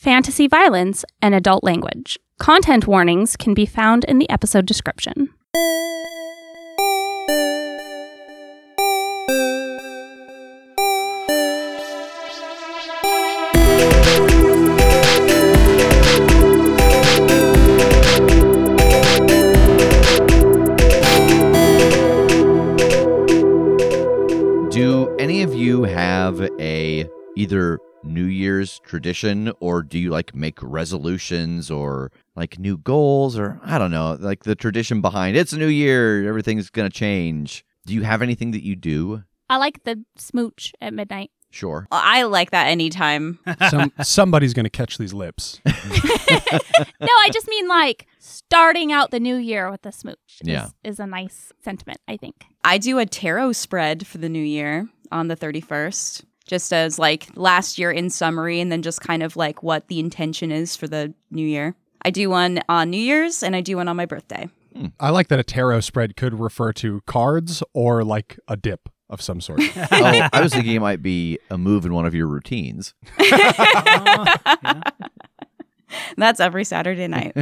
fantasy violence, and adult language. Content warnings can be found in the episode description. Do any of you have a either New Year's tradition or do you like make resolutions or like new goals or I don't know, like the tradition behind it's a new year, everything's going to change. Do you have anything that you do? I like the smooch at midnight. Sure. I like that anytime. Some somebody's going to catch these lips. no, I just mean like starting out the new year with the smooch. is- Yeah. Is, a nice sentiment, I think. I do a tarot spread for the new year on the 31st, just as like last year in summary, and then just kind of like what the intention is for the new year. I do one on New Year's and I do one on my birthday. I like that a tarot spread could refer to cards or like a dip of some sort. oh, I was thinking it might be a move in one of your routines. That's every Saturday night.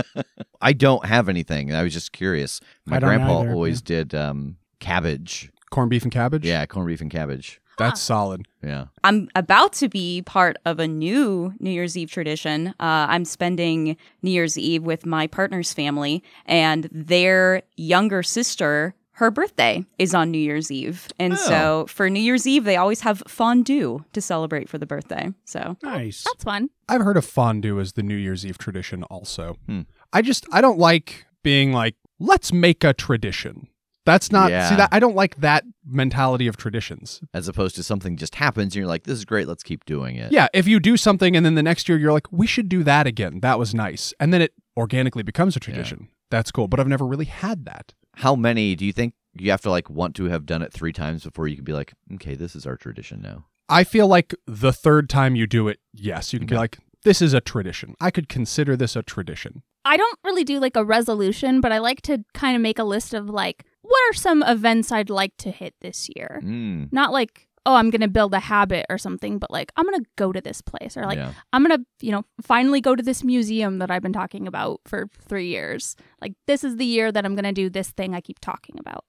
I don't have anything. I was just curious. My grandpa either, always did um, cabbage. Corned beef and cabbage? Yeah, corned beef and cabbage. That's solid. Yeah. I'm about to be part of a new New Year's Eve tradition. Uh, I'm spending New Year's Eve with my partner's family, and their younger sister, her birthday is on New Year's Eve. And Oh. so for New Year's Eve, they always have fondue to celebrate for the birthday. So Nice. That's fun. I've heard of fondue as the New Year's Eve tradition also. Hmm. I just I don't like being like let's make a tradition. That's not Yeah. see that I don't like that mentality of traditions. As opposed to something just happens and you're like, this is great, let's keep doing it. Yeah, if you do something and then the next year you're like we should do that again. That was nice. And then it organically becomes a tradition. That's cool, but I've never really had that. How many do you think you have to like want to have done it three times before you can be like, okay, this is our tradition now? I feel like the third time you do it, yes, you can be like this is a tradition. I could consider this a tradition. I don't really do like a resolution, but I like to kind of make a list of like, what are some events I'd like to hit this year? Mm. Not like, oh, I'm going to build a habit or something, but like, I'm going to go to this place or like, yeah. I'm going to, you know, finally go to this museum that I've been talking about for three years. Like, this is the year that I'm going to do this thing I keep talking about.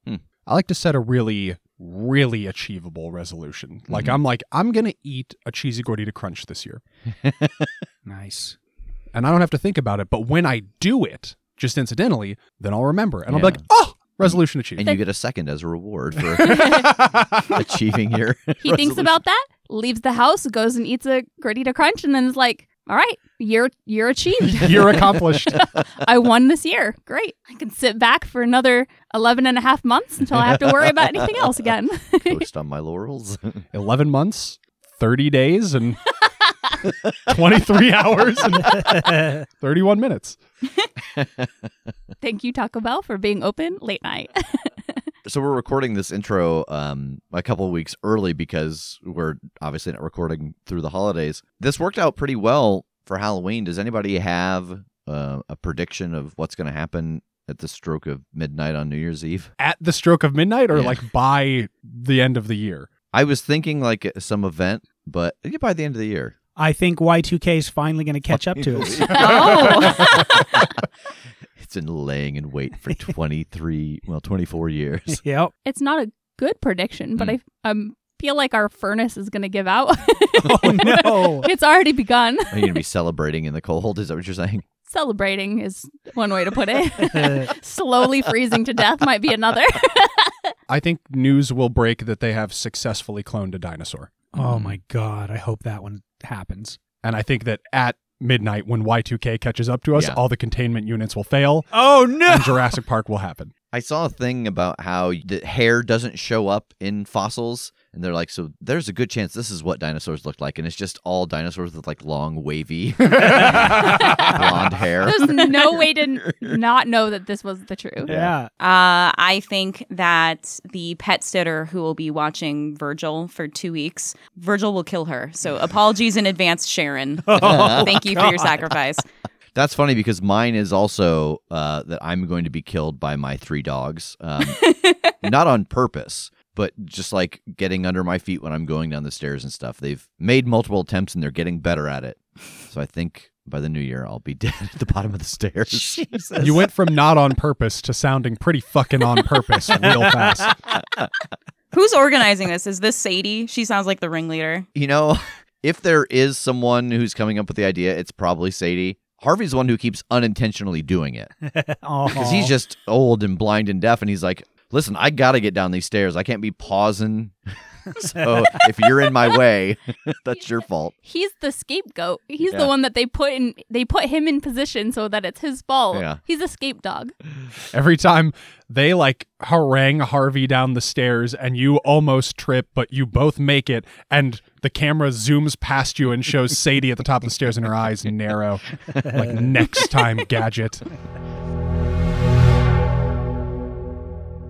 I like to set a really, really achievable resolution. Like Mhm. I'm like, I'm gonna eat a cheesy gordita crunch this year. Nice. And I don't have to think about it, but when I do it, just incidentally, then I'll remember. And I'll be like, oh, resolution achieved. And you get a second as a reward for achieving your. He thinks about that, leaves the house, goes and eats a gordita crunch, and then is like, all right, you're you're achieved. You're accomplished. I won this year. Great. I can sit back for another 11 and a half months until I have to worry about anything else again. Coast on my laurels. 11 months, 30 days, and 23 hours and 31 minutes. Thank you, Taco Bell, for being open late night. so we're recording this intro um, a couple of weeks early because we're obviously not recording through the holidays. This worked out pretty well for Halloween. Does anybody have uh, a prediction of what's going to happen at the stroke of midnight on New Year's Eve. At the stroke of midnight or Yeah. like by the end of the year? I was thinking like some event, but yeah, by the end of the year. I think Y2K is finally going to catch up to us. Oh. It's been laying in wait for 23, well, 24 years. yep. It's not a good prediction, but Hmm. I um, feel like our furnace is going to give out. Oh no. it's already begun. Are you going to be celebrating in the cold? Is that what you're saying? Celebrating is one way to put it. Slowly freezing to death might be another. I think news will break that they have successfully cloned a dinosaur. oh my god. I hope that one happens. And I think that at midnight, when Y2K catches up to us, Yeah. all the containment units will fail Oh no. and Jurassic Park will happen. I saw a thing about how the hair doesn't show up in fossils, and they're like, so there's a good chance this is what dinosaurs look like, and it's just all dinosaurs with like long, wavy blonde hair. There's no way to n- not know that this was the truth. yeah. Uh, I think that the pet sitter who will be watching Virgil for two weeks, Virgil will kill her. So apologies in advance, Sharon. Thank you for your sacrifice. That's funny because mine is also uh, that I'm going to be killed by my three dogs, um, not on purpose, but just like getting under my feet when I'm going down the stairs and stuff. They've made multiple attempts and they're getting better at it. So I think by the new year I'll be dead at the bottom of the stairs. Jesus. You went from not on purpose to sounding pretty fucking on purpose real fast. Who's organizing this? Is this Sadie? She sounds like the ringleader. You know, if there is someone who's coming up with the idea, it's probably Sadie. Harvey's the one who keeps unintentionally doing it because he's just old and blind and deaf, and he's like, "Listen, I got to get down these stairs. I can't be pausing. so if you're in my way, that's your fault." He's the scapegoat. He's Yeah. the one that they put in. They put him in position so that it's his fault. Yeah. He's a scape dog. Every time they like harangue Harvey down the stairs and you almost trip, but you both make it, and the camera zooms past you and shows Sadie at the top of the stairs and her eyes narrow. Like next time, gadget.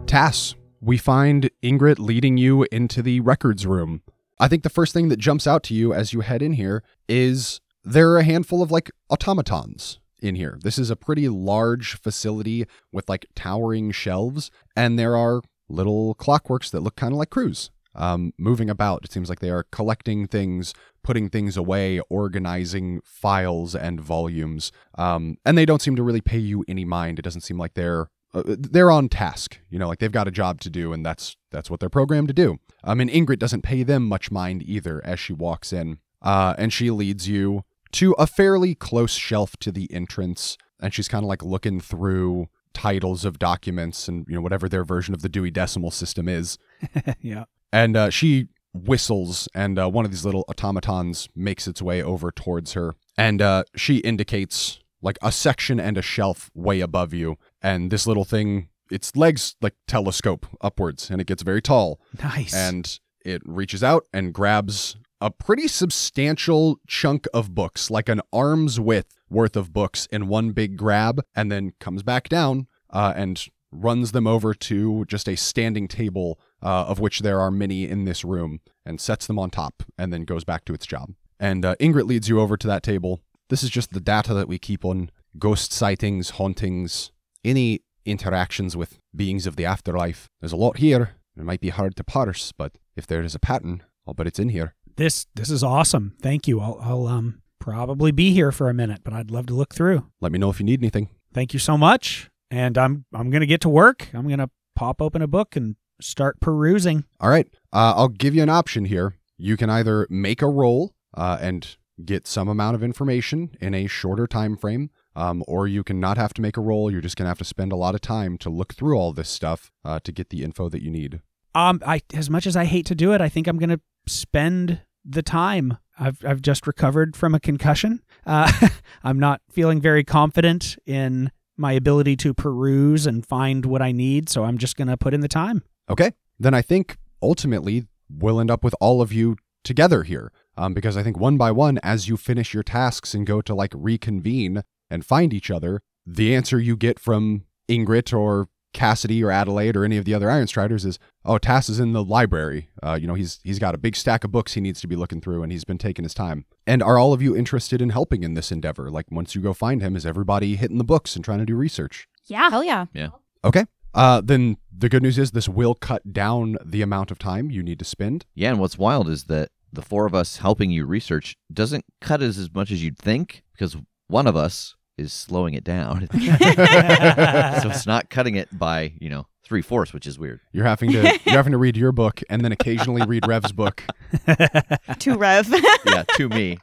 Tass, we find Ingrid leading you into the records room. I think the first thing that jumps out to you as you head in here is there are a handful of like automatons in here. This is a pretty large facility with like towering shelves, and there are little clockworks that look kind of like crews um, moving about. It seems like they are collecting things, putting things away, organizing files and volumes, um, and they don't seem to really pay you any mind. It doesn't seem like they're uh, they're on task. You know, like they've got a job to do, and that's that's what they're programmed to do. Um, and Ingrid doesn't pay them much mind either as she walks in, uh, and she leads you to a fairly close shelf to the entrance, and she's kind of like looking through titles of documents and you know whatever their version of the Dewey Decimal System is, yeah. and uh, she whistles, and uh, one of these little automatons makes its way over towards her, and uh, she indicates like a section and a shelf way above you, and this little thing, its legs like telescope upwards, and it gets very tall, Nice. and it reaches out and grabs a pretty substantial chunk of books, like an arm's width worth of books in one big grab, and then comes back down uh, and runs them over to just a standing table, uh, of which there are many in this room, and sets them on top, and then goes back to its job. And uh, Ingrid leads you over to that table. This is just the data that we keep on ghost sightings, hauntings, any interactions with beings of the afterlife. There's a lot here. It might be hard to parse, but if there is a pattern, I'll bet it's in here. this this is awesome. Thank you. I'll, I'll um probably be here for a minute, but I'd love to look through. Let me know if you need anything. Thank you so much. And I'm I'm gonna get to work. I'm gonna pop open a book and start perusing. All right. Uh, I'll give you an option here. You can either make a roll uh, and get some amount of information in a shorter time frame, um, or you can not have to make a roll. You're just going to have to spend a lot of time to look through all this stuff uh, to get the info that you need. Um, I as much as I hate to do it, I think I'm gonna spend the time. I've I've just recovered from a concussion. Uh, I'm not feeling very confident in my ability to peruse and find what I need, so I'm just gonna put in the time. Okay. Then I think ultimately we'll end up with all of you together here. Um, because I think one by one, as you finish your tasks and go to like reconvene and find each other, the answer you get from Ingrid or Cassidy or Adelaide or any of the other Iron Striders is, "Oh, Tass is in the library. Uh, you know, he's he's got a big stack of books he needs to be looking through, and he's been taking his time." And are all of you interested in helping in this endeavor? Like, once you go find him, is everybody hitting the books and trying to do research? Yeah. Hell yeah. Okay. Uh, then the good news is this will cut down the amount of time you need to spend. Yeah, and what's wild is that the four of us helping you research doesn't cut as as much as you'd think because one of us is slowing it down. so it's not cutting it by, you know, three fourths, which is weird. You're having to you're having to read your book and then occasionally read Rev's book. to Rev. Yeah, to me.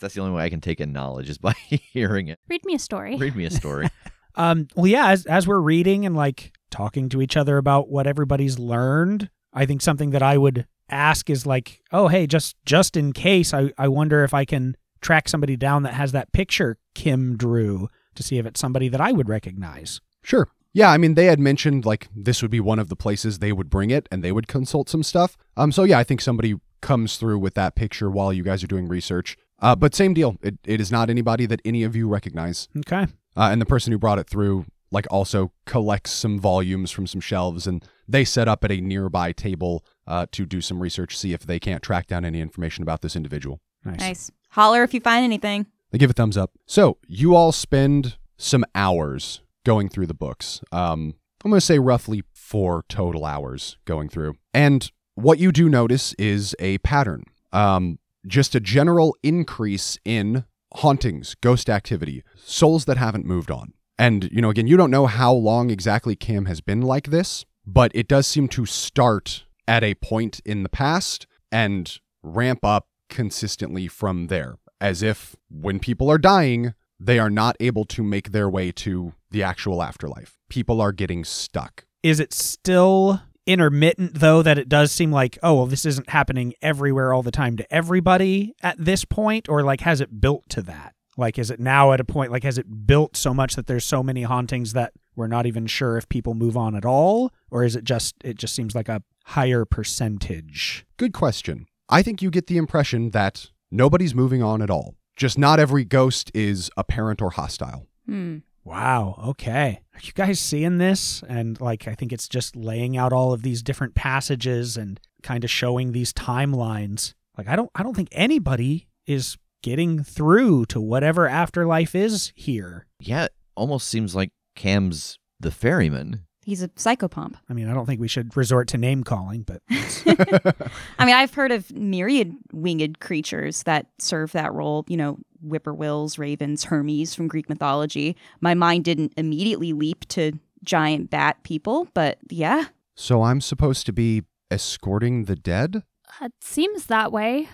that's the only way I can take in knowledge is by hearing it. Read me a story. Read me a story. Um, well, yeah, as, as we're reading and like talking to each other about what everybody's learned, I think something that I would ask is like, oh, hey, just just in case, I, I wonder if I can track somebody down that has that picture Kim drew to see if it's somebody that I would recognize. Sure. Yeah, I mean they had mentioned like this would be one of the places they would bring it and they would consult some stuff. Um so yeah, I think somebody comes through with that picture while you guys are doing research. Uh but same deal. It it is not anybody that any of you recognize. Okay. Uh, and the person who brought it through like also collects some volumes from some shelves and they set up at a nearby table uh, to do some research see if they can't track down any information about this individual Nice. nice. Holler if you find anything. they give a thumbs up so you all spend some hours going through the books um, i'm going to say roughly four total hours going through and what you do notice is a pattern um, just a general increase in hauntings ghost activity souls that haven't moved on and, you know, again, you don't know how long exactly Cam has been like this, but it does seem to start at a point in the past and ramp up consistently from there, as if when people are dying, they are not able to make their way to the actual afterlife. People are getting stuck. Is it still intermittent though that it does seem like oh well this isn't happening everywhere all the time to everybody at this point or like has it built to that like is it now at a point like has it built so much that there's so many hauntings that we're not even sure if people move on at all or is it just it just seems like a higher percentage Good question. I think you get the impression that nobody's moving on at all. Just not every ghost is apparent or hostile. Hmm. Wow. Okay. Are you guys seeing this? And like, I think it's just laying out all of these different passages and kind of showing these timelines. Like, I don't, I don't think anybody is getting through to whatever afterlife is here. Yeah, almost seems like Cam's the ferryman. He's a psychopomp. I mean, I don't think we should resort to name calling, but I mean, I've heard of myriad winged creatures that serve that role, you know, whippoorwills, ravens, Hermes from Greek mythology. My mind didn't immediately leap to giant bat people, but yeah. So I'm supposed to be escorting the dead? It seems that way.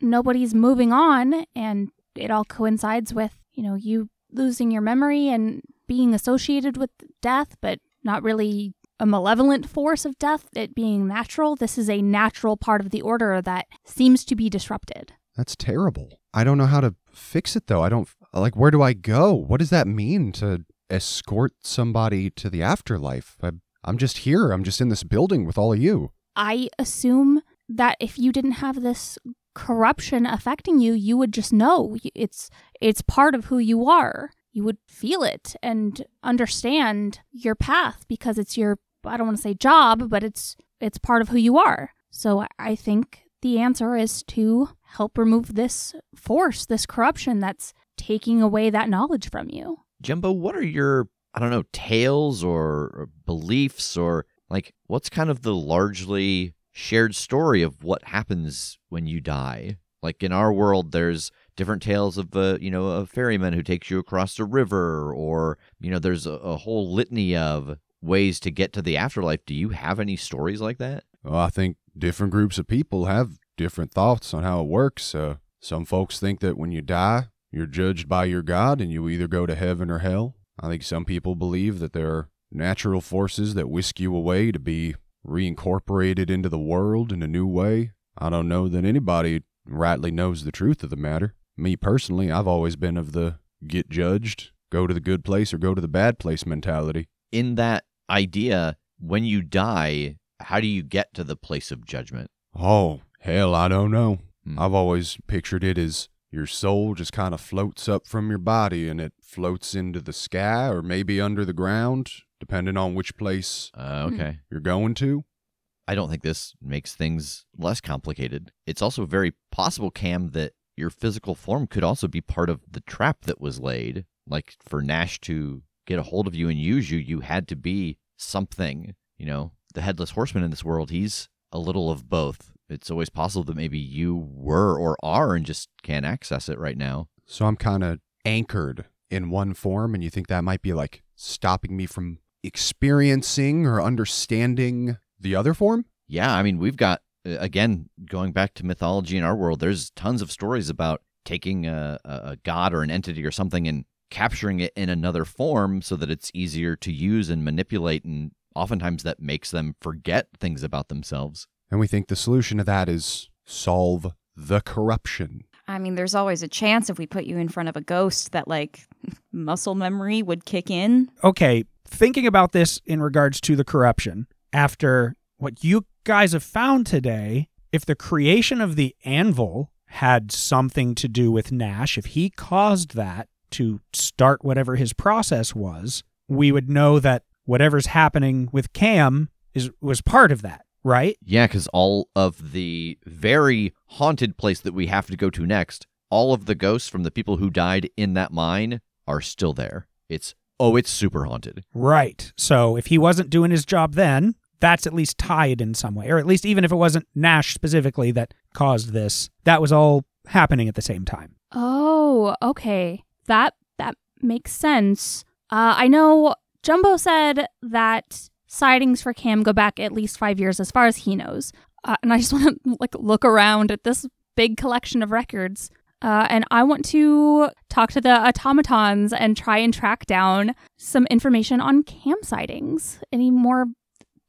Nobody's moving on, and it all coincides with, you know, you losing your memory and being associated with death, but not really a malevolent force of death, it being natural. This is a natural part of the order that seems to be disrupted. That's terrible. I don't know how to fix it though. I don't like where do I go? What does that mean to escort somebody to the afterlife? I, I'm just here. I'm just in this building with all of you. I assume that if you didn't have this corruption affecting you, you would just know it's it's part of who you are. You would feel it and understand your path because it's your I don't want to say job, but it's it's part of who you are. So I think the answer is to help remove this force, this corruption that's taking away that knowledge from you. Jumbo, what are your, I don't know, tales or, or beliefs or like what's kind of the largely shared story of what happens when you die? Like in our world, there's different tales of a you know a ferryman who takes you across a river, or you know there's a, a whole litany of ways to get to the afterlife. Do you have any stories like that? Well, I think different groups of people have different thoughts on how it works. Uh, some folks think that when you die, you're judged by your God and you either go to heaven or hell. I think some people believe that there are natural forces that whisk you away to be reincorporated into the world in a new way. I don't know that anybody rightly knows the truth of the matter. Me personally, I've always been of the get judged, go to the good place or go to the bad place mentality. In that idea, when you die, how do you get to the place of judgment? Oh, hell, I don't know. Hmm. I've always pictured it as your soul just kind of floats up from your body and it floats into the sky or maybe under the ground, depending on which place Uh, okay. you're going to. I don't think this makes things less complicated. It's also very possible, Cam, that your physical form could also be part of the trap that was laid, like for Nash to get a hold of you and use you, you had to be something. You know, the headless horseman in this world, he's a little of both. It's always possible that maybe you were or are and just can't access it right now. So I'm kind of anchored in one form, and you think that might be like stopping me from experiencing or understanding the other form? Yeah, I mean, we've got, Uh, again, going back to mythology in our world, there's tons of stories about taking a, a god or an entity or something and capturing it in another form so that it's easier to use and manipulate. And oftentimes that makes them forget things about themselves. And we think the solution to that is solve the corruption. I mean, there's always a chance if we put you in front of a ghost that, like, muscle memory would kick in. Okay, thinking about this in regards to the corruption, after what you guys have found today, if the creation of the anvil had something to do with Nash, if he caused that to start whatever his process was, we would know that whatever's happening with Cam is was part of that, right? Yeah, because all of the very haunted place that we have to go to next, all of the ghosts from the people who died in that mine are still there. It's oh, it's super haunted. Right. So if he wasn't doing his job then, that's at least tied in some way, or at least even if it wasn't Nash specifically that caused this, that was all happening at the same time. Oh, okay. That that makes sense. Uh, I know Jumbo said that sightings for Cam go back at least five years, as far as he knows. Uh, and I just want to like look around at this big collection of records. Uh, and I want to talk to the automatons and try and track down some information on Cam sightings. Any more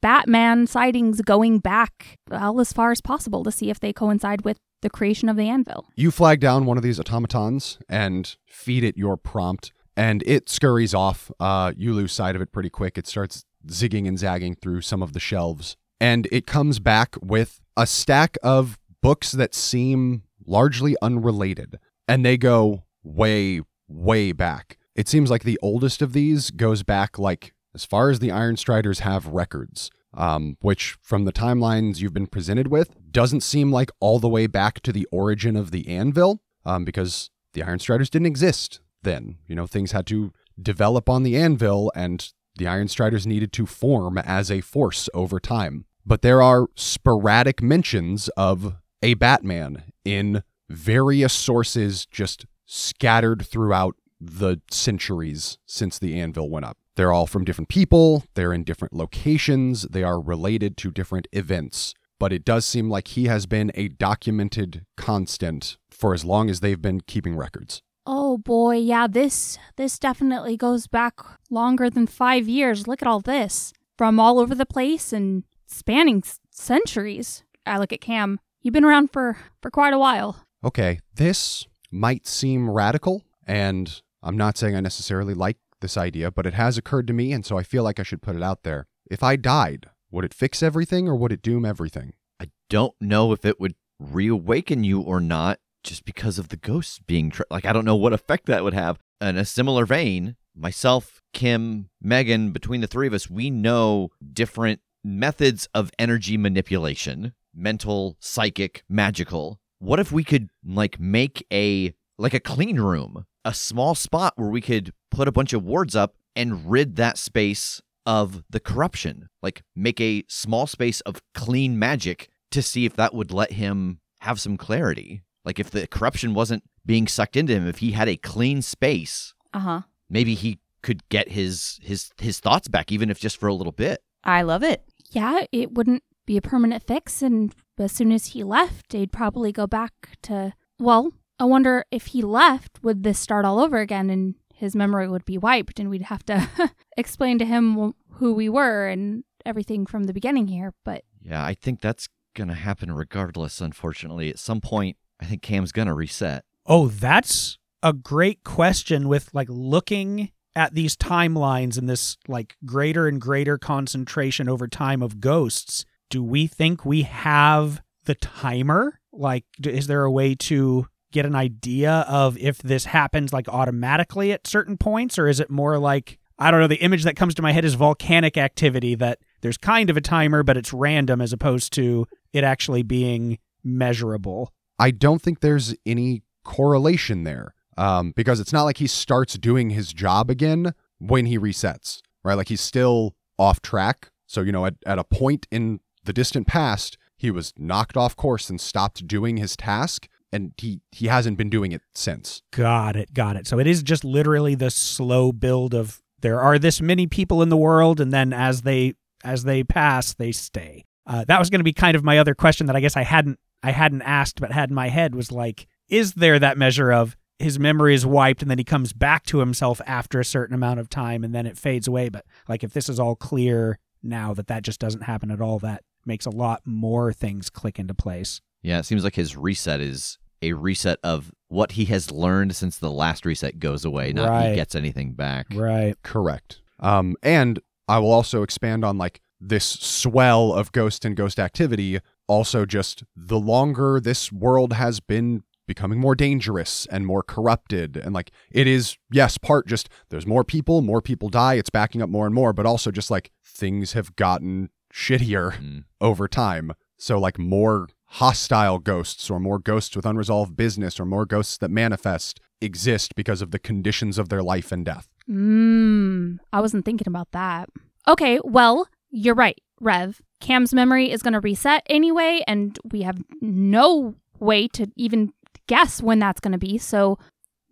Batman sightings going back well as far as possible to see if they coincide with the creation of the anvil. You flag down one of these automatons and feed it your prompt, and it scurries off. Uh, you lose sight of it pretty quick. It starts zigging and zagging through some of the shelves, and it comes back with a stack of books that seem largely unrelated, and they go way, way back. It seems like the oldest of these goes back like as far as the Iron Striders have records, um, which from the timelines you've been presented with doesn't seem like all the way back to the origin of the anvil, um, because the Iron Striders didn't exist then. You know, things had to develop on the anvil, and the Iron Striders needed to form as a force over time. But there are sporadic mentions of a Batman in various sources just scattered throughout the centuries since the anvil went up. They're all from different people, they're in different locations, they are related to different events. But it does seem like he has been a documented constant for as long as they've been keeping records. Oh boy, yeah, this this definitely goes back longer than 5 years. Look at all this. From all over the place and spanning s- centuries. I look at Cam. You've been around for for quite a while. Okay, this might seem radical, and I'm not saying I necessarily like this idea, but it has occurred to me, and so I feel like I should put it out there. If I died, would it fix everything or would it doom everything? I don't know if it would reawaken you or not just because of the ghosts being tra- like I don't know what effect that would have. In a similar vein, myself, Kim, Megan, between the three of us, we know different methods of energy manipulation, mental, psychic, magical. What if we could like make a like a clean room, a small spot where we could put a bunch of wards up and rid that space of the corruption? Like make a small space of clean magic to see if that would let him have some clarity. Like if the corruption wasn't being sucked into him, if he had a clean space, Uh huh. maybe he could get his his his thoughts back even if just for a little bit. I love it. Yeah, it wouldn't be a permanent fix and as soon as he left, they'd probably go back to well, I wonder if he left would this start all over again and his memory would be wiped and we'd have to explain to him who we were and everything from the beginning here, but Yeah, I think that's going to happen regardless unfortunately. At some point, I think Cam's going to reset. Oh, that's a great question with like looking at these timelines and this like greater and greater concentration over time of ghosts. Do we think we have the timer? Like, is there a way to get an idea of if this happens like automatically at certain points, or is it more like, I don't know, the image that comes to my head is volcanic activity that there's kind of a timer, but it's random as opposed to it actually being measurable? I don't think there's any correlation there um, because it's not like he starts doing his job again when he resets, right? Like he's still off track. So, you know, at, at a point in the distant past, he was knocked off course and stopped doing his task. And he, he hasn't been doing it since. Got it. Got it. So it is just literally the slow build of there are this many people in the world, and then as they as they pass, they stay. Uh, that was going to be kind of my other question that I guess I hadn't I hadn't asked, but had in my head was like, is there that measure of his memory is wiped and then he comes back to himself after a certain amount of time and then it fades away? But like, if this is all clear now that that just doesn't happen at all, that makes a lot more things click into place. Yeah, it seems like his reset is a reset of what he has learned since the last reset goes away, not Right. he gets anything back. Right. Correct. Um, and I will also expand on like this swell of ghost and ghost activity. Also, just the longer this world has been becoming more dangerous and more corrupted, and like it is, yes, part just there's more people, more people die, it's backing up more and more, but also just like things have gotten shittier Mm. over time. So, like, more hostile ghosts or more ghosts with unresolved business or more ghosts that manifest exist because of the conditions of their life and death. Mmm. I wasn't thinking about that. Okay, well, you're right, Rev. Cam's memory is going to reset anyway, and we have no way to even guess when that's going to be. So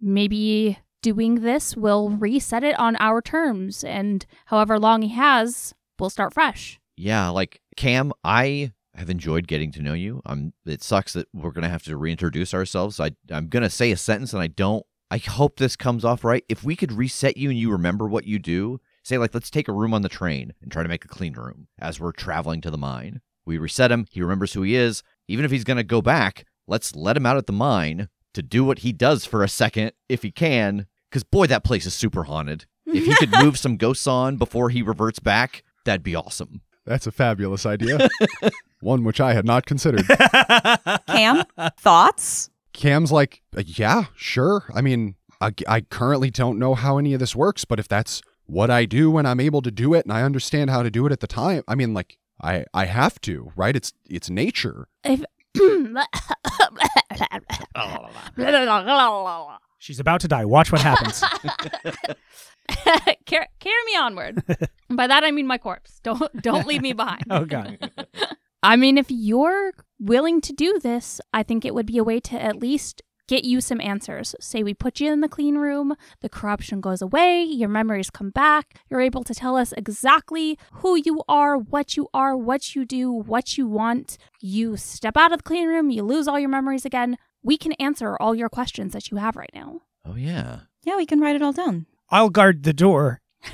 maybe doing this will reset it on our terms, and however long he has, we'll start fresh. Yeah, like Cam, I have enjoyed getting to know you. Um, it sucks that we're gonna have to reintroduce ourselves. I I'm gonna say a sentence and I don't. I hope this comes off right. If we could reset you and you remember what you do, say like let's take a room on the train and try to make a clean room as we're traveling to the mine. We reset him. He remembers who he is. Even if he's gonna go back, let's let him out at the mine to do what he does for a second if he can. Because boy, that place is super haunted. If he could move some ghosts on before he reverts back, that'd be awesome. That's a fabulous idea. One which I had not considered. Cam, thoughts? Cam's like, "Uh, yeah, sure. I mean, I, I currently don't know how any of this works, but if that's what I do when I'm able to do it and I understand how to do it at the time, I mean, like, I, I have to, right? It's it's nature. If She's about to die. Watch what happens. Car- carry me onward. By that I mean my corpse. Don't don't leave me behind. oh god. I mean, if you're willing to do this, I think it would be a way to at least get you some answers. Say we put you in the clean room, the corruption goes away, your memories come back, you're able to tell us exactly who you are, what you are, what you do, what you want. You step out of the clean room, you lose all your memories again. We can answer all your questions that you have right now. Oh yeah. Yeah, we can write it all down. I'll guard the door.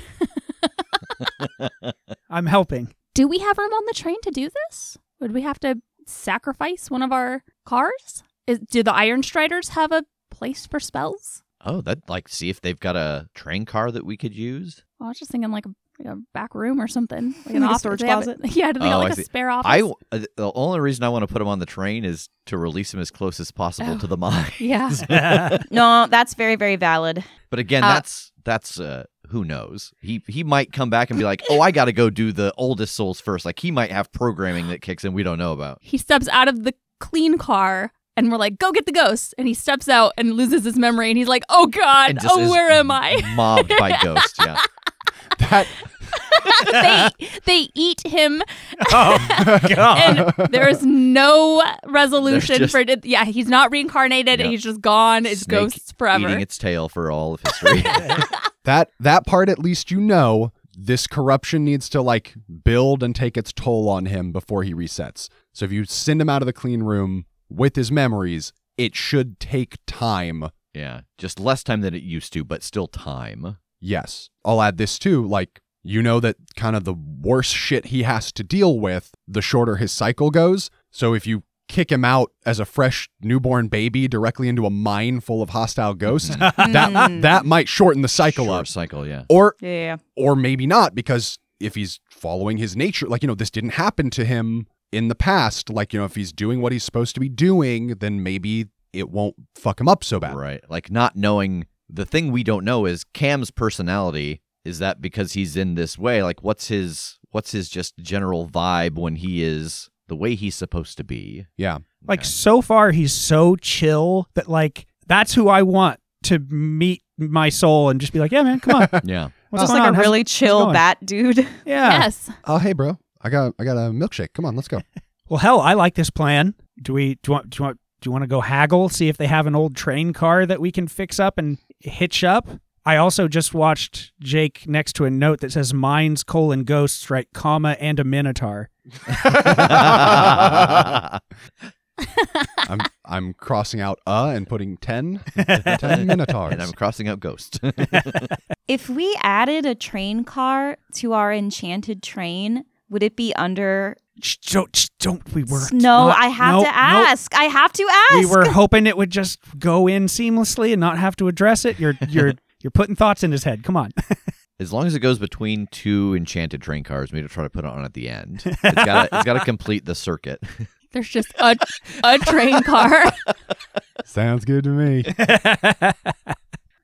I'm helping. Do we have room on the train to do this? Would we have to sacrifice one of our cars? Is, do the Iron Striders have a place for spells? Oh, that like see if they've got a train car that we could use. Well, I was just thinking like a, like a back room or something, like Like office- storage they have- closet? Yeah, do they Oh, got I like a see. spare office? I uh, the only reason I want to put him on the train is to release him as close as possible Oh. to the mine. yeah. No, that's very, very valid. But again, Uh, that's that's uh who knows. He he might come back and be like, "Oh, I got to go do the oldest souls first. Like he might have programming that kicks in we don't know about. he steps out of the clean car, and we're like, "Go get the ghost!" And he steps out and loses his memory, and he's like, "Oh God! Oh, where am I?" Mobbed by ghosts. Yeah. That they they eat him, Oh god. and there is no resolution just- for it. Yeah, he's not reincarnated. Yeah. He's just gone. It's Snake ghosts forever. Eating its tail for all of history. that that part at least you know this corruption needs to like build and take its toll on him before he resets. So if you send him out of the clean room with his memories, it should take time. yeah. Just less time than it used to, but still time. Yes. I'll add this too, like you know that kind of the worse shit he has to deal with, the shorter his cycle goes. So if you kick him out as a fresh newborn baby directly into a mine full of hostile ghosts, that Mm. that might shorten the cycle Short up. cycle, yeah. Or Yeah, yeah. or maybe not because if he's following his nature like you know this didn't happen to him in the past like you know if he's doing what he's supposed to be doing then maybe it won't fuck him up so bad Right. Like not knowing the thing we don't know is Cam's personality. Is that because he's in this way? Like what's his what's his just general vibe when he is the way he's supposed to be? yeah Like Okay. so far he's so chill that like that's who I want to meet my soul and just be like, "Yeah, man, come on." Yeah. What's Just like on? a really how's chill going? bat dude. Yeah. Yes. Oh, hey, bro. I got I got a milkshake. Come on, let's go. Well, hell, I like this plan. Do we? Do you want? Do you want? Do you want to go haggle? See if they have an old train car that we can fix up and hitch up. I also just watched Jake next to a note that says "mines colon ghosts" right, comma and a minotaur. I'm I'm crossing out uh and putting 10, 10 minotaurs. and I'm crossing out ghost. If we added a train car to our enchanted train, would it be under? Shh, don't, don't. We were. no, not- I have nope, to nope. ask. I have to ask. We were hoping it would just go in seamlessly and not have to address it. You're you're you're putting thoughts in his head. Come on. as long as it goes between two enchanted train cars, we need to try to put it on at the end. It's got it's got to complete the circuit. There's just a a train car. Sounds good to me.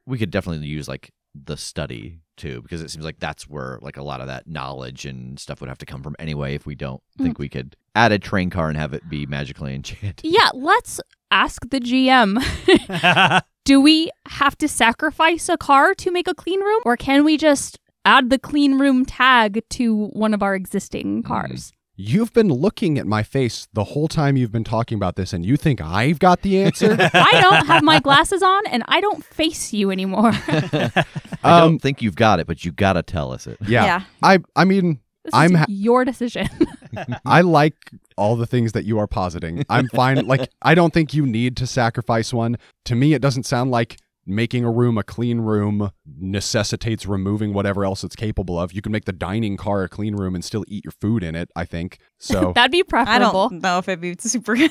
we could definitely use like the study too because it seems like that's where like a lot of that knowledge and stuff would have to come from anyway if we don't hmm. think we could add a train car and have it be magically enchanted yeah, let's ask the GM. Do we have to sacrifice a car to make a clean room, or can we just add the clean room tag to one of our existing cars? You've been looking at my face the whole time you've been talking about this, and you think I've got the answer? I don't have my glasses on, and I don't face you anymore. i Um, don't think you've got it but you gotta tell us it yeah. Yeah. I I mean, This I'm is ha- your decision. I like all the things that you are positing. I'm fine. like, I don't think you need to sacrifice one. To me, it doesn't sound like making a room a clean room necessitates removing whatever else it's capable of. You can make the dining car a clean room and still eat your food in it, I think. So, That'd be I preferable. don't know if it'd be super the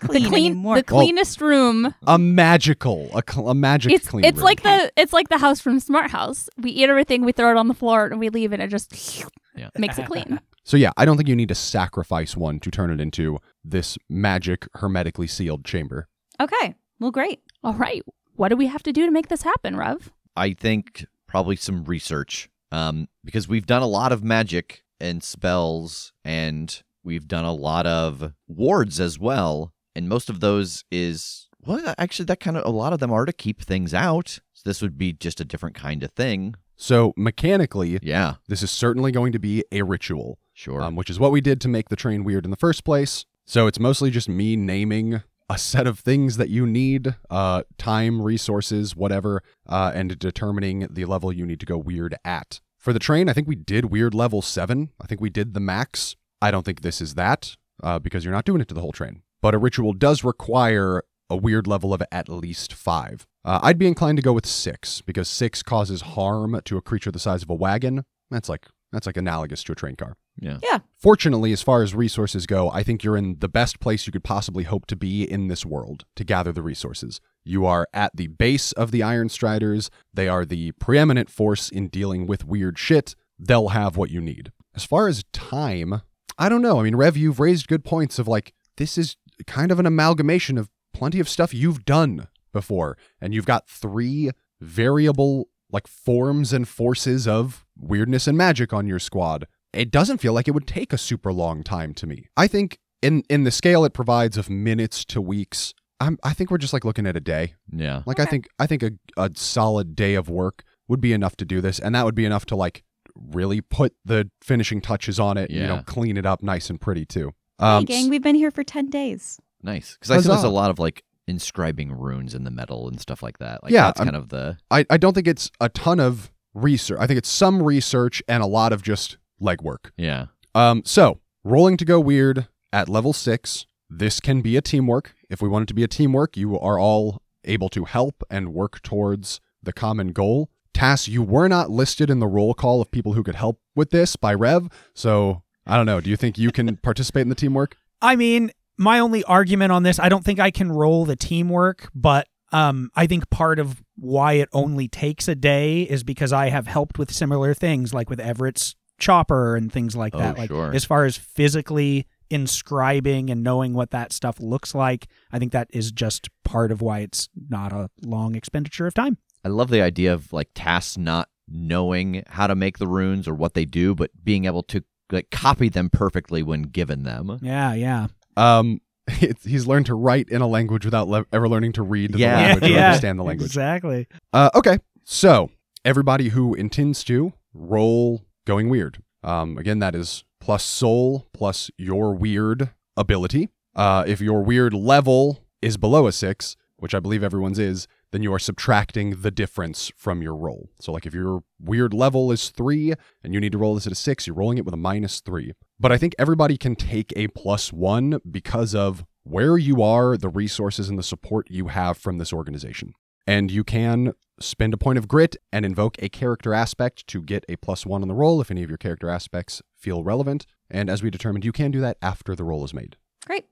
clean, clean, anymore. the cleanest room. a magical, a, cl- a magic It's clean it's room. like the it's like the house from Smart House. We eat everything, we throw it on the floor, and we leave, and it just Yeah. makes it clean. So yeah, I don't think you need to sacrifice one to turn it into this magic hermetically sealed chamber. okay. Well, great. All right, what do we have to do to make this happen, Rev? i think probably some research um because we've done a lot of magic and spells and we've done a lot of wards as well and most of those is well actually that kind of a lot of them are to keep things out so this would be just a different kind of thing So mechanically, yeah this is certainly going to be a ritual. sure um, which is what we did to make the train weird in the first place. So it's mostly just me naming a set of things that you need uh, time, resources, whatever, uh, and determining the level you need to go weird at. For the train, I think we did weird level seven. I think we did the max. I don't think this is that uh, because you're not doing it to the whole train. But a ritual does require a weird level of at least five. Uh, I'd be inclined to go with six because six causes harm to a creature the size of a wagon. That's like that's like analogous to a train car. yeah Fortunately, as far as resources go, I think you're in the best place you could possibly hope to be in this world to gather the resources. You are at the base of the Iron Striders. They are the preeminent force in dealing with weird shit. They'll have what you need. As far as time, I don't know. I mean, Rev, you've raised good points of like, this is kind of an amalgamation of plenty of stuff you've done before. And you've got three variable, like, forms and forces of weirdness and magic on your squad it doesn't feel like it would take a super long time to me. I think in in the scale it provides of minutes to weeks, I'm, I think we're just like looking at a day. yeah Like I think I think a, a solid day of work would be enough to do this, and that would be enough to like really put the finishing touches on it. You know, Yeah. clean it up nice and pretty too. hey, Um, gang, we've been here for 10 days. Nice, because I think there's a lot of like inscribing runes in the metal and stuff like that. Like Yeah, that's I'm- kind of the I I don't think it's a ton of research. I think it's some research and a lot of just legwork. yeah. Um, so rolling to go weird at level six. This can be a teamwork. If we want it to be a teamwork, you are all able to help and work towards the common goal. Tass, you were not listed in the roll call of people who could help with this by Rev. So I don't know. Do you think you can participate in the teamwork? I mean, my only argument on this, I don't think I can roll the teamwork, but um, I think part of why it only takes a day is because I have helped with similar things, like with Everett's chopper and things like Oh, that. Like sure. as far as physically inscribing and knowing what that stuff looks like, I think that is just part of why it's not a long expenditure of time. I love the idea of like tasks not knowing how to make the runes or what they do, but being able to like copy them perfectly when given them. Yeah, yeah. Um, it's, he's learned to write in a language without le- ever learning to read Yeah. the language or yeah, understand the language. Exactly. Uh, okay, so everybody who intends to roll going weird. Um, again, that is plus soul plus your weird ability. Uh, if your weird level is below a six, which I believe everyone's is, then you are subtracting the difference from your roll. So, like if your weird level is three and you need to roll this at a six, you're rolling it with a minus three. But I think everybody can take a plus one because of where you are, the resources, and the support you have from this organization. And you can spend a point of grit and invoke a character aspect to get a plus one on the roll if any of your character aspects feel relevant. And as we determined, you can do that after the roll is made. Great.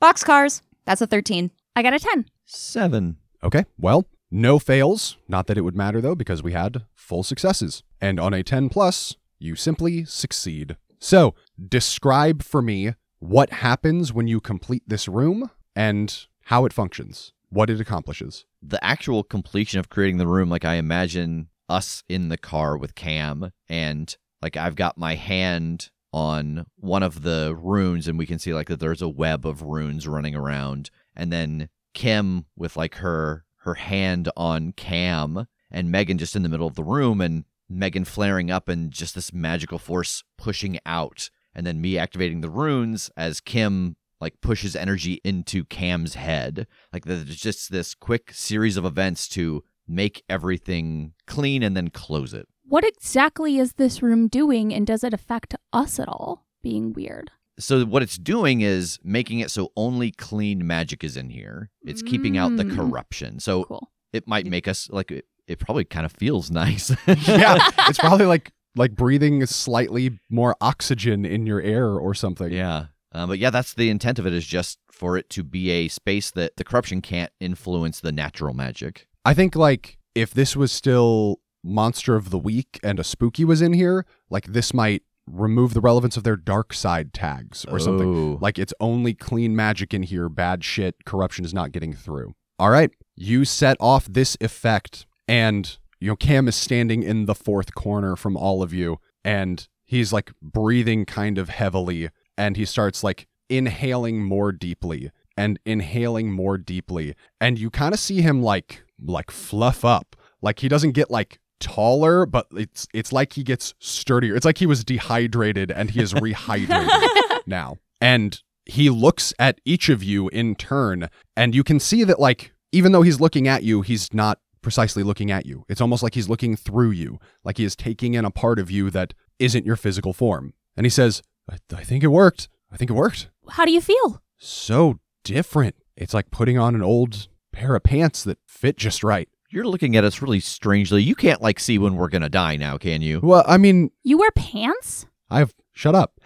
Boxcars. That's a 13. I got a 10. Seven. Okay, well, no fails. Not that it would matter though, because we had full successes. And on a 10 plus, you simply succeed. So, describe for me what happens when you complete this room and how it functions, what it accomplishes. The actual completion of creating the room, like I imagine us in the car with Cam, and like I've got my hand on one of the runes, and we can see like that there's a web of runes running around, and then Kim with like her her hand on Cam, and Megan just in the middle of the room, and Megan flaring up, and just this magical force pushing out, and then me activating the runes as Kim like pushes energy into Cam's head. Like there's just this quick series of events to make everything clean and then close it. What exactly is this room doing and does it affect us at all? Being weird. So what it's doing is making it so only clean magic is in here. It's keeping out the Mm. corruption. So Cool. it might make us like it, it probably kind of feels nice. yeah, it's probably like like breathing slightly more oxygen in your air or something. Yeah. Uh, but yeah, that's the intent of it is just for it to be a space that the corruption can't influence the natural magic. I think like if this was still monster of the week and a spooky was in here, like this might remove the relevance of their dark side tags or something. Oh. Like it's only clean magic in here, bad shit, corruption is not getting through. All right, you set off this effect and you know Cam is standing in the fourth corner from all of you and he's like breathing kind of heavily and he starts like inhaling more deeply and inhaling more deeply and you kind of see him like like fluff up like he doesn't get like taller but it's it's like he gets sturdier. It's like he was dehydrated and he is rehydrated now. And he looks at each of you in turn and you can see that like even though he's looking at you he's not precisely looking at you. It's almost like he's looking through you like he is taking in a part of you that isn't your physical form. And he says I, I think it worked. I think it worked. How do you feel? so different. It's like putting on an old pair of pants that fit just right You're looking at us really strangely. You can't like see when we're gonna die now, can you? well i mean You wear pants? i've shut up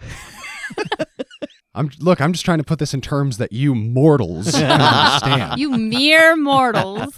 i'm look i'm just trying to put this in terms that you mortals can understand You mere mortals.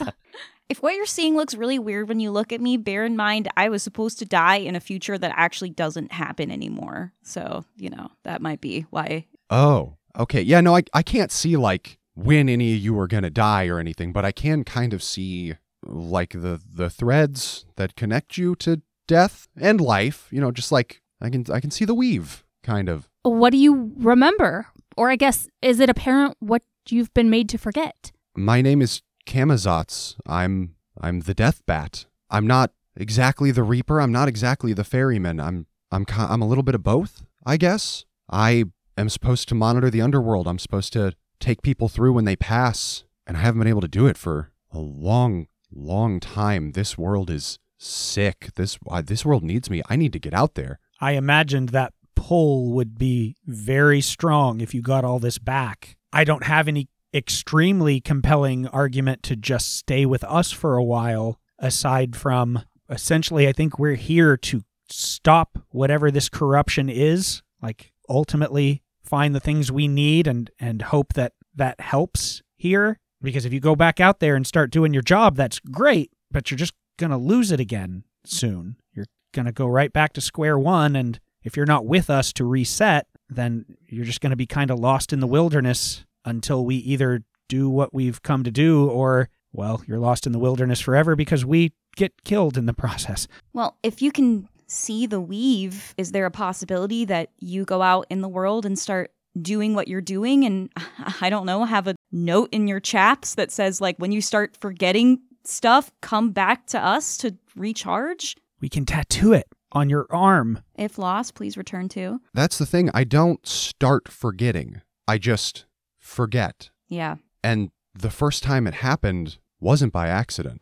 If what you're seeing looks really weird when you look at me, bear in mind I was supposed to die in a future that actually doesn't happen anymore. So, you know, that might be why. Oh, okay. Yeah, no, I, I can't see like when any of you are going to die or anything, but I can kind of see like the the threads that connect you to death and life, you know, just like I can I can see the weave kind of. what do you remember? Or I guess, is it apparent what you've been made to forget? My name is Camazotz. I'm I'm the death bat. I'm not exactly the reaper, I'm not exactly the ferryman. I'm I'm I'm a little bit of both, I guess. I am supposed to monitor the underworld. I'm supposed to take people through when they pass, and I haven't been able to do it for a long long time. This world is sick. This uh, this world needs me. I need to get out there. I imagined that pull would be very strong if you got all this back. I don't have any extremely compelling argument to just stay with us for a while, aside from essentially, I think we're here to stop whatever this corruption is. Like, ultimately, find the things we need and, and hope that that helps here. Because if you go back out there and start doing your job, that's great, but you're just going to lose it again soon. You're going to go right back to square one. And if you're not with us to reset, then you're just going to be kind of lost in the wilderness until we either do what we've come to do or, well, you're lost in the wilderness forever because we get killed in the process. Well, if you can see the weave, is there a possibility that you go out in the world and start doing what you're doing and I don't know, have a note in your chaps that says like when you start forgetting stuff come back to us to recharge? We can tattoo it on your arm. If lost, please return to. That's the thing. I don't start forgetting. I just forget. Yeah. And the first time it happened wasn't by accident.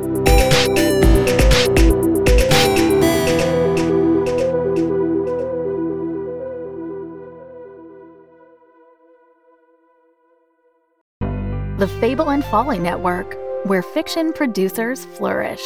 The Fable and Folly Network, where fiction producers flourish.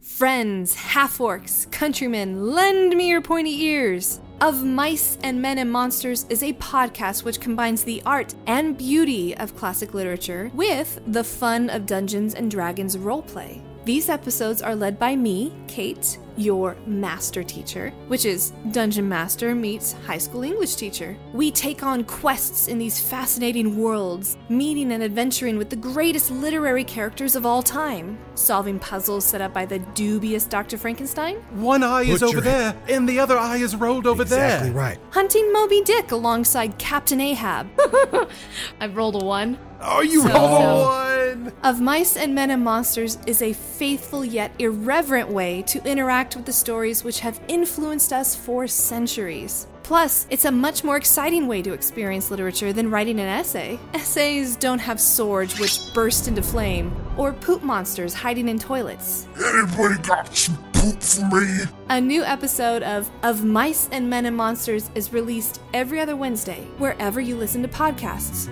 Friends, half orcs, countrymen, lend me your pointy ears. Of Mice and Men and Monsters is a podcast which combines the art and beauty of classic literature with the fun of Dungeons and Dragons roleplay. These episodes are led by me, Kate, your master teacher, which is Dungeon Master meets high school English teacher. We take on quests in these fascinating worlds, meeting and adventuring with the greatest literary characters of all time, solving puzzles set up by the dubious Dr. Frankenstein, One eye is over your- there, and the other eye is rolled over exactly there. Exactly right. hunting Moby Dick alongside Captain Ahab. I've rolled a one. Oh, you So- rolled so- a one! Of Mice and Men and Monsters is a faithful yet irreverent way to interact with the stories which have influenced us for centuries. Plus, it's a much more exciting way to experience literature than writing an essay. Essays don't have swords which burst into flame, or poop monsters hiding in toilets. Anybody got some poop for me? A new episode of Of Mice and Men and Monsters is released every other Wednesday, wherever you listen to podcasts.